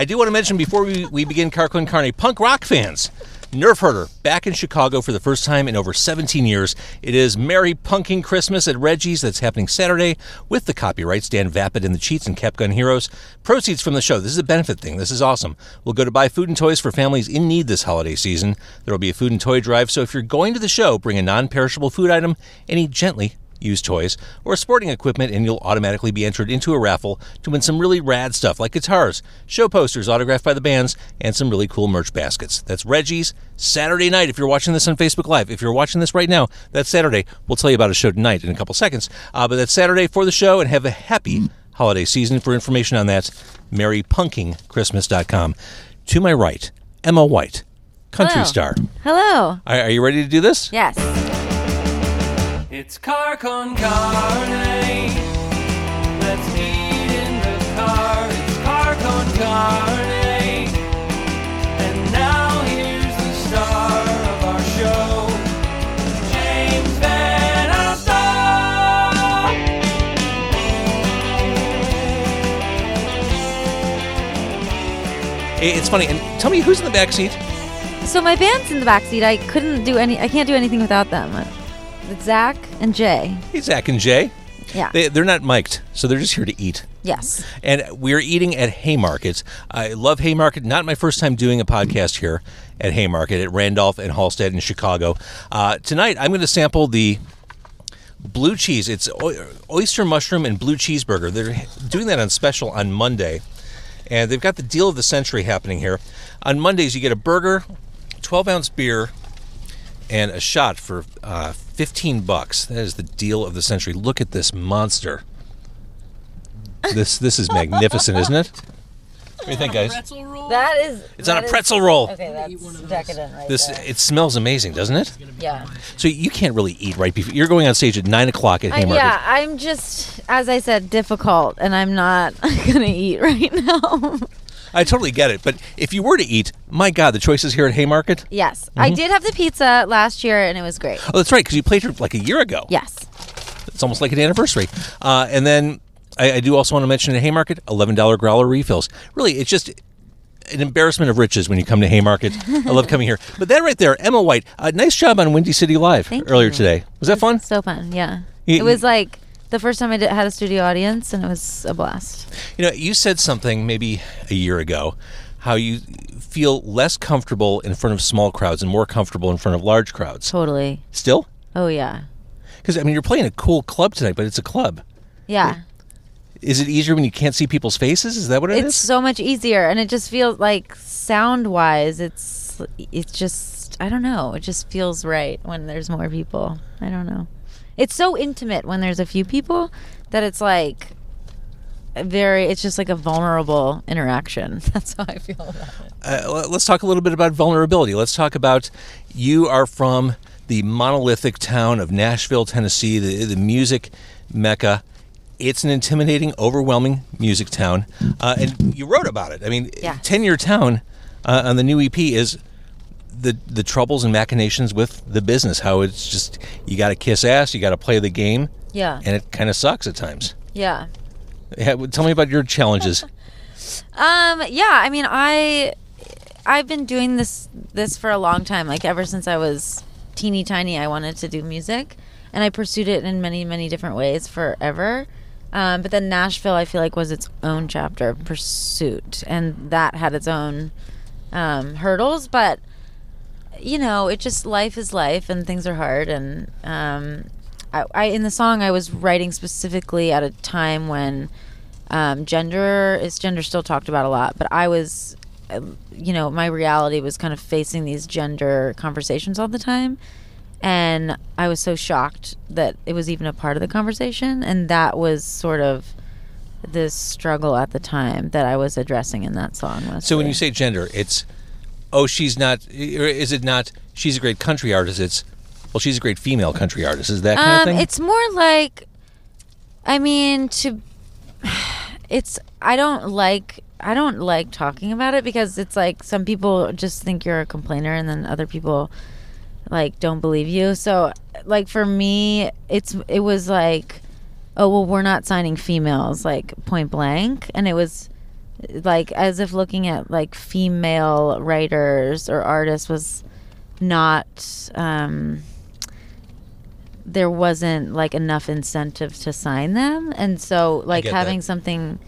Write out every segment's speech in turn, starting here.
I do want to mention before we, we begin Car Con Carne, punk rock fans. Nerf Herder back in Chicago for the first time in over 17 years. It is Merry Punking Christmas at Reggie's that's happening Saturday with the copyrights Dan Vapid and the Cheats and Cap Gun Heroes. Proceeds from the show. This is a benefit thing. This is awesome. We'll go to buy food and toys for families in need this holiday season. There will be a food and toy drive, so if you're going to the show, bring a non perishable food item and eat gently used toys, or sporting equipment, and you'll automatically be entered into a raffle to win some really rad stuff like guitars, show posters autographed by the bands, and some really cool merch baskets. That's Reggie's Saturday night. If you're watching this on Facebook Live, if you're watching this right now, that's Saturday. We'll tell you about a show tonight in a couple seconds. Uh, but that's Saturday for the show, and have a happy holiday season. For information on that, MerryPunkingChristmas.com. To my right, Emma White, country Hello. star. Hello. Are, are you ready to do this? Yes. It's car con carne. Let's eat in the car. It's car con carne. And now here's the star of our show, James Van Alstyne. It- It's funny. And tell me who's in the back seat? So my band's in the backseat. I couldn't do any. I can't do anything without them. It's Zach and Jay. Hey, Zach and Jay. Yeah. They, they're not mic'd, so they're just here to eat. yes. And we're eating at Haymarket. I love Haymarket. Not my first time doing a podcast here at Haymarket at Randolph and Halsted in Chicago. Uh, tonight, I'm going to sample the blue cheese. It's oyster mushroom and blue cheeseburger. They're doing that on special on Monday. And they've got the deal of the century happening here. On Mondays, you get a burger, 12 ounce beer, and a shot for uh, 15 bucks. That is the deal of the century. Look at this monster. This this is magnificent, isn't it? What do you think, guys? That is. It's on a pretzel roll. Okay, that's decadent right This there. it smells amazing, doesn't it? Yeah. So you can't really eat right before you're going on stage at nine o'clock at I, Haymarket. yeah, I'm just, as I said, difficult, and I'm not gonna eat right now. I totally get it. But if you were to eat, my God, the choices here at Haymarket. yes, Mm-hmm. I did have the pizza last year, and it was great. Oh, that's right, because you played here like a year ago. Yes. It's almost like an anniversary. Uh, and then I, I do also want to mention at Haymarket, eleven dollar growler refills. Really, it's just an embarrassment of riches when you come to Haymarket. I love coming here. But that right there, Emma White, uh, nice job on Windy City Live Thank earlier you. today. Was that fun? So fun. Yeah. You- it was like the first time I did, had a studio audience, and it was a blast. You know, you said something maybe a year ago how you feel less comfortable in front of small crowds and more comfortable in front of large crowds. Totally. Still? Oh yeah. Because, I mean, you're playing a cool club tonight, but it's a club. Yeah. Is it easier when you can't see people's faces? Is that what it is? it's so much easier and it just feels like sound wise it's it's just i don't know it just feels right when there's more people i don't know it's so intimate when there's a few people that it's like very it's just like a vulnerable interaction that's how i feel about it uh, let- let's talk a little bit about vulnerability. Let's talk about you are from the monolithic town of Nashville, Tennessee, the, the music mecca. It's an intimidating, overwhelming music town, uh, and you wrote about it. I mean, Yeah. ten year town uh, on the new EP is the the troubles and machinations with the business. How it's just you got to kiss ass, you got to play the game, yeah and it kind of sucks at times. yeah Yeah, tell me about your challenges. Um, yeah, I mean, I I've been doing this this for a long time. Like ever since I was teeny tiny, I wanted to do music, and I pursued it in many many different ways forever. Um, but then Nashville, I feel like, was its own chapter of pursuit, and that had its own um, hurdles. But you know, it just life is life, and things are hard. And um, I, I in the song, I was writing specifically at a time when um, gender is gender still talked about a lot, but I was, uh, you know, my reality was kind of facing these gender conversations all the time, and I was so shocked that it was even a part of the conversation, and that was sort of this struggle at the time that I was addressing in that song. So when you say gender, it's oh she's not, or is it not? She's a great country artist. It's well, she's a great female country artist. Is that kind of Um, thing? it's more like, I mean, to, it's I don't like I don't like talking about it because it's like some people just think you're a complainer and then other people like don't believe you. So like for me, it's it was like, oh well, we're not signing females like point blank, and it was like as if looking at like female writers or artists was not um there wasn't like enough incentive to sign them and so like having that. something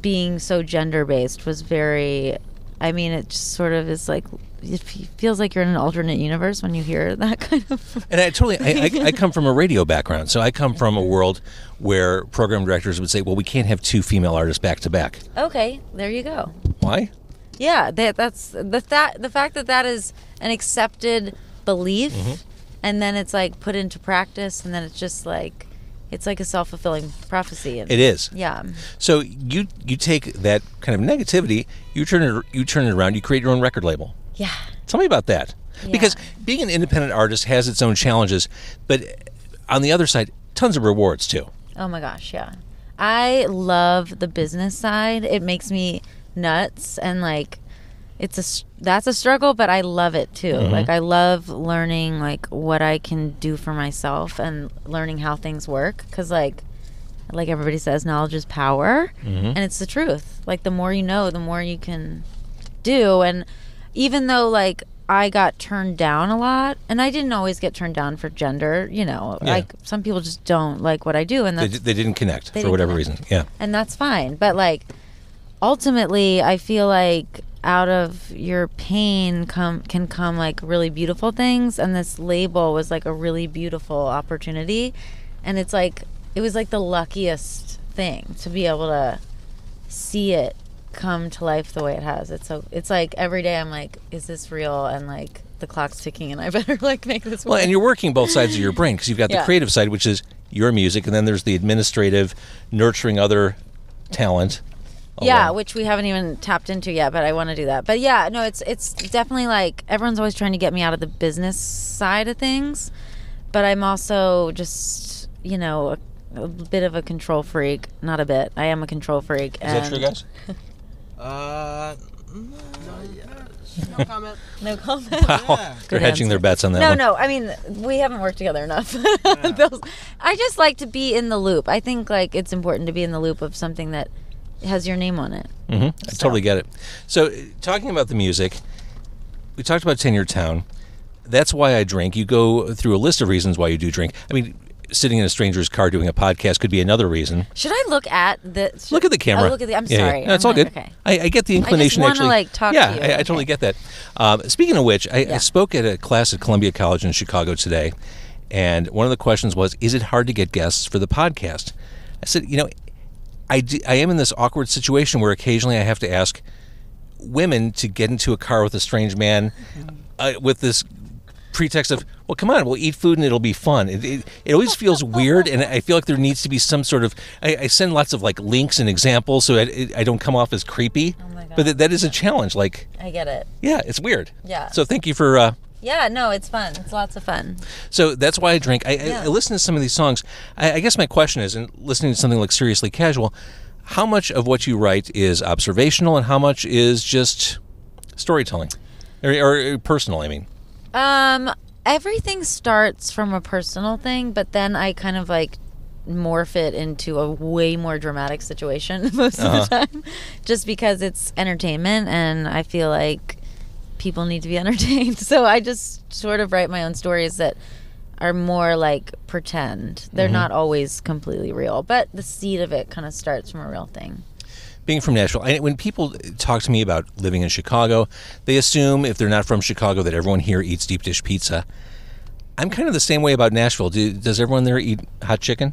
being so gender based was very i mean it just sort of is like it feels like you're in an alternate universe when you hear that kind of And I totally, I, I, I come from a radio background, so I come from a world where program directors would say, "Well, we can't have two female artists back to back." okay there you go Why? Yeah, that, that's the that the fact that that is an accepted belief, Mm-hmm. and then it's like put into practice, and then it's just like it's like a self fulfilling prophecy. It is. Yeah. So you you take that kind of negativity, you turn it you turn it around, you create your own record label. Yeah. Tell me about that. Because being an independent artist has its own challenges, but on the other side, tons of rewards too. Oh my gosh, yeah. I love the business side. It makes me nuts and like it's a that's a struggle, but I love it too. Mm-hmm. Like I love learning like what I can do for myself and learning how things work cuz like like everybody says knowledge is power mm-hmm. and it's the truth. Like the more you know, the more you can do and even though like I got turned down a lot and I didn't always get turned down for gender, you know. Yeah. Like some people just don't like what I do and They, they didn't connect They for didn't whatever connect. reason. Yeah. and that's fine. But like ultimately, I feel like out of your pain come can come like really beautiful things and this label was like a really beautiful opportunity and it's like it was like the luckiest thing to be able to see it come to life the way it has. It's so it's like every day I'm like is this real and like the clock's ticking and I better like make this Well, work. and you're working both sides of your brain because you've got the Yeah. creative side, which is your music, and then there's the administrative, nurturing other talent. Yeah, along. which we haven't even tapped into yet, but I want to do that. But yeah, no, it's it's definitely like everyone's always trying to get me out of the business side of things, but I'm also just you know a, a bit of a control freak. Not a bit. I am a control freak. Is that true, guys? Uh, no yes. no comment. No comment. Wow. They're Good hedging their bets on that No, one. no. I mean, we haven't worked together enough. Those- I just like to be in the loop. I think like it's important to be in the loop of something that has your name on it. hmm I totally get it. So, talking about the music, we talked about Ten Year Town. That's why I drink. You go through a list of reasons why you do drink. I mean, sitting in a stranger's car doing a podcast could be another reason. Should I look at the? should- Look at the camera. Oh, look at the. I'm Yeah, yeah. sorry. No, it's I'm all like, good. Okay. I, I get the inclination. wanna, actually, like, talk to yeah, you. I, I Okay. totally get that. Um, speaking of which, I, I spoke at a class at Columbia College in Chicago today, and one of the questions was, "Is it hard to get guests for the podcast?" I said, "You know, I, d- I am in this awkward situation where occasionally I have to ask women to get into a car with a strange man uh, with this pretext of well come on we'll eat food and it'll be fun it, it, it always feels weird and i feel like there needs to be some sort of i, I send lots of like links and examples so I, I don't come off as creepy Oh my God. but that, that is a challenge like I get it. yeah it's weird Yeah. so thank you for uh, Yeah. No, it's fun. It's lots of fun. so that's why I drink. I, I, Yeah. I listen to some of these songs. I, I guess my question is, in listening to something like Seriously Casual, how much of what you write is observational and how much is just storytelling or, or personal? I mean, Um, everything starts from a personal thing, but then I kind of like morph it into a way more dramatic situation most of Uh-huh. the time, just because it's entertainment and I feel like people need to be entertained. So I just sort of write my own stories that are more like pretend. They're Mm-hmm. not always completely real, but the seed of it kind of starts from a real thing. being from Nashville, I, when people talk to me about living in Chicago, they assume if they're not from Chicago that everyone here eats deep dish pizza. I'm kind of the same way about Nashville. Do, does everyone there eat hot chicken?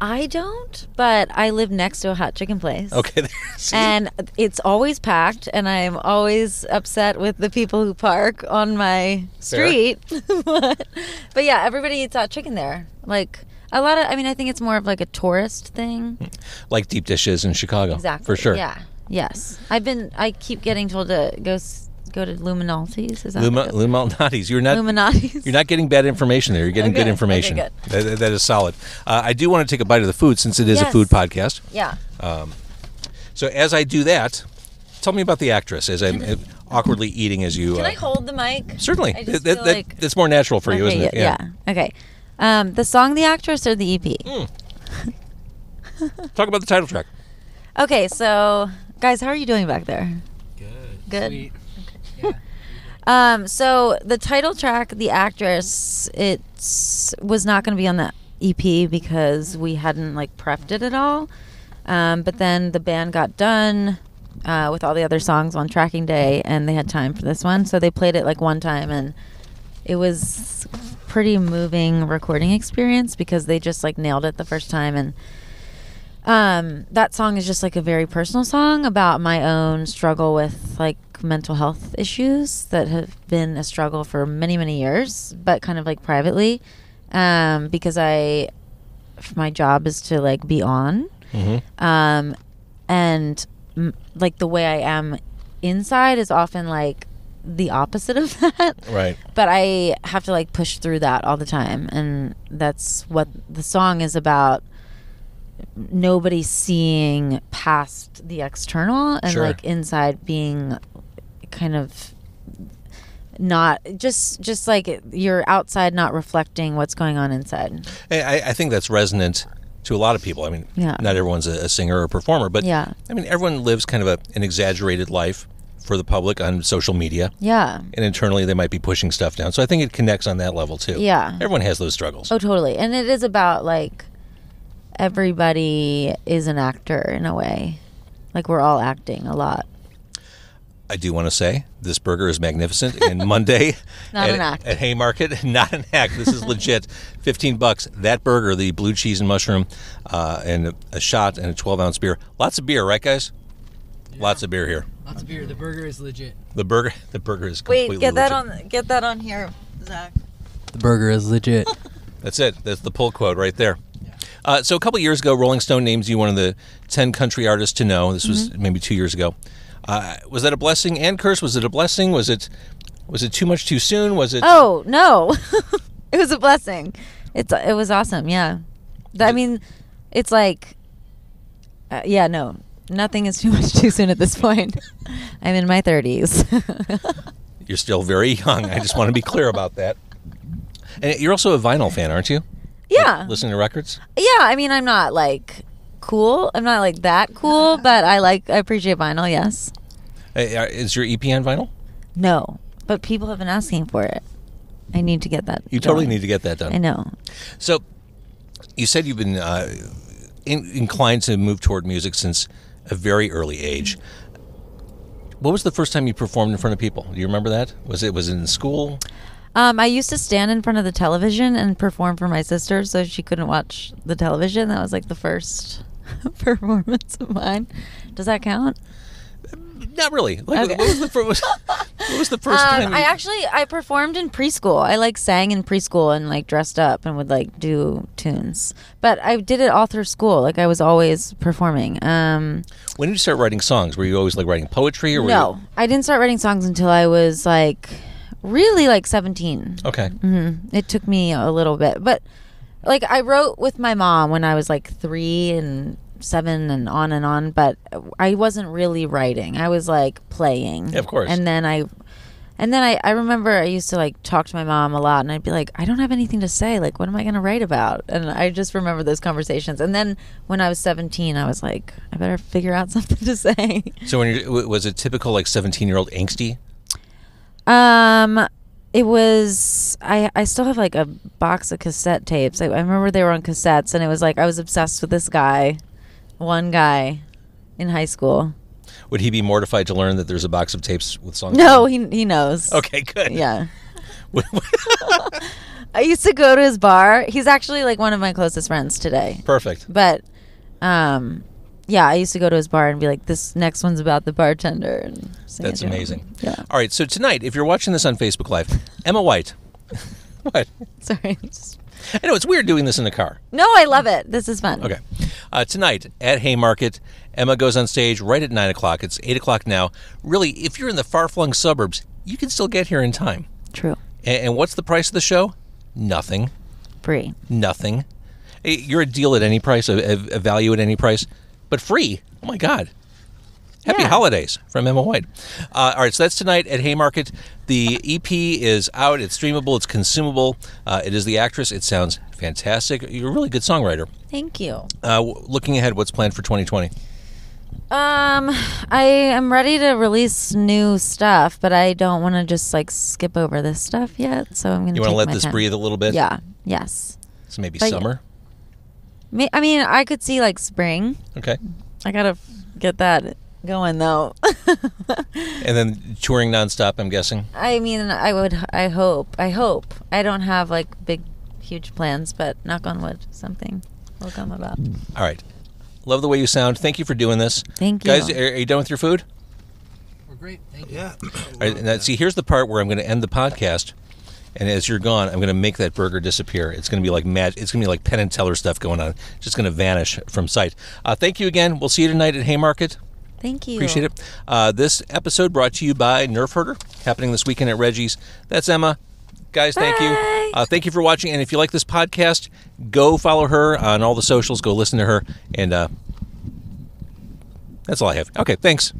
I don't, but I live next to a hot chicken place. Okay, and it's always packed and i'm always upset with the people who park on my street. But, but yeah everybody eats hot chicken there. Like a lot of i mean i think it's more of like a tourist thing. Hmm. Like deep dishes in Chicago, exactly. for sure. yeah. Yes. I've been i keep getting told to go go to Lou Malnati's is that Luma, what it- You're not Lou Malnati's. You're not getting bad information there. You're getting Okay, good information. okay, That- that- that is solid. Uh, I do want to take a bite of the food since it is a food podcast. yeah Um, So as I do that, tell me about the actress as I'm uh, awkwardly eating as you. can uh, i hold the mic certainly. I just That- feel that- like- that's more natural for you, isn't it? yeah, yeah. okay um, the song the actress or the ep Talk about the title track. Okay, so Guys, how are you doing back there? Good. Good. Sweet. Um, so the title track, "The Actress," it was not going to be on the EP because we hadn't like prepped it at all. Um, but then the band got done uh, with all the other songs on tracking day, and they had time for this one, so they played it like one time, and it was pretty moving recording experience because they just like nailed it the first time and um, that song is just like a very personal song about my own struggle with like mental health issues that have been a struggle for many many years but kind of like privately um, because i my job is to like be on Mm-hmm. um, and m- like the way i am inside is often like the opposite of that Right. but I have to like push through that all the time, and that's what the song is about. Nobody seeing past the external and Sure. like inside being kind of not just just like you're outside not reflecting what's going on inside. I, I- I think that's resonant to a lot of people. I mean, Yeah. not everyone's a, a singer or a performer, but Yeah. I mean, everyone lives kind of a, an exaggerated life for the public on social media, Yeah. and internally they might be pushing stuff down. So I think it connects on that level too. Yeah. everyone has those struggles. Oh, totally. And it is about like everybody is an actor in a way. Like we're all acting a lot. I do want to say this burger is magnificent. And Monday Not at, an act. at Haymarket, not an act. This is legit. Fifteen bucks. That burger, the blue cheese and mushroom, uh, and a, a shot and a twelve ounce beer. Lots of beer, right, guys? Lots of beer here. Lots of beer. The burger is legit. The burger, the burger is completely Wait, get that legit. on get that on here, Zach. The burger is legit. That's it. That's the pull quote right there. Uh, so a couple years ago, Rolling Stone names you one of the ten country artists to know. This was Mm-hmm. maybe two years ago. Uh, was that a blessing and curse? Was it a blessing? Was it was it too much too soon? Was it? Oh no, it was a blessing. It's it was awesome. Yeah, I mean, it's like, uh, yeah, no, nothing is too much too soon at this point. I'm in my thirties. You're still very young. I just want to be clear about that. And you're also a vinyl fan, aren't you? Yeah, Listening to records. yeah. I mean, I'm not like cool. I'm not like that cool, but I like I appreciate vinyl. Yes. Uh, Is your EP on vinyl? No, but people have been asking for it. I need to get that. You totally going. need to get that done. I know. So, you said you've been uh, in, inclined to move toward music since a very early age. What was the first time you performed in front of people? Do you remember that? Was it was it in school? Um, I used to stand in front of the television and perform for my sister, so she couldn't watch the television. That was like the first performance of mine. Does that count? Not really. Like, Okay. what was the first? What was the first Um, time? I actually I performed in preschool. I like sang in preschool and like dressed up and would like do tunes. But I did it all through school. Like I was always performing. Um, when did you start writing songs? Were you always like writing poetry, or no, I didn't start writing songs until I was like really like seventeen. You, okay. hmm It took me a little bit, but like I wrote with my mom when I was like three and seven and on and on. But I wasn't really writing. I was like playing. Yeah, of course. And then I, and then I, I remember I used to like talk to my mom a lot, and I'd be like, I don't have anything to say. Like, what am I going to write about? And I just remember those conversations. And then when I was seventeen, I was like, I better figure out something to say. So when you was it typical like seventeen year old angsty? Um, it was I. I still have like a box of cassette tapes. I, I remember they were on cassettes, and it was like I was obsessed with this guy, one guy, in high school. Would he be mortified to learn that there's a box of tapes with songs? No, he he knows. Okay, good. Yeah. I used to go to his bar. He's actually like one of my closest friends today. Perfect. But, um, yeah, I used to go to his bar and be like, "This next one's about the bartender." And That's amazing. Yeah. All right, so tonight, if you're watching this on Facebook Live, Emma White. what? Sorry. I know it's weird doing this in the car. No, I love it. This is fun. Okay. Uh, tonight at Haymarket, Emma goes on stage right at 9 o'clock. It's 8 o'clock now. Really, if you're in the far flung suburbs, you can still get here in time. True. And, and what's the price of the show? Nothing. Free. Nothing. Eh, You're a deal at any price, a, a- a value at any price, but free. Oh my God. Happy Yeah. holidays from Emma White. Uh, all right, so that's tonight at Haymarket. The EP is out. It's streamable. It's consumable. Uh, it is the actress. It sounds fantastic. You're a really good songwriter. Thank you. Uh, looking ahead, what's planned for 2020? Um, I am ready to release new stuff, but I don't want to just like skip over this stuff yet. So I'm gonna. You want to let this time. breathe a little bit? Yeah. Yes. So maybe But- summer. Ma- I mean, I could see like spring. Okay. I gotta get that going though. And then touring nonstop, I'm guessing. I mean, I would. I hope. I hope. I don't have like big, huge plans, but knock on wood, something will come about. All right. Love the way you sound. Thank you for doing this. Thank you. Guys, are, are you done with your food? We're great. Thank you. Yeah. All right, now, see, here's the part where I'm going to end the podcast. And as you're gone, I'm going to make that burger disappear. It's going to be like mag- It's going to be like Penn and Teller stuff going on. It's just going to vanish from sight. Uh, thank you again. We'll see you tonight at Haymarket. Thank you. Appreciate it. Uh, this episode brought to you by Nerf Herder, happening this weekend at Reggie's. That's Emma. Guys, thank you. Uh, thank you for watching. And if you like this podcast, go follow her on all the socials. Go listen to her. And uh, that's all I have. Okay, thanks.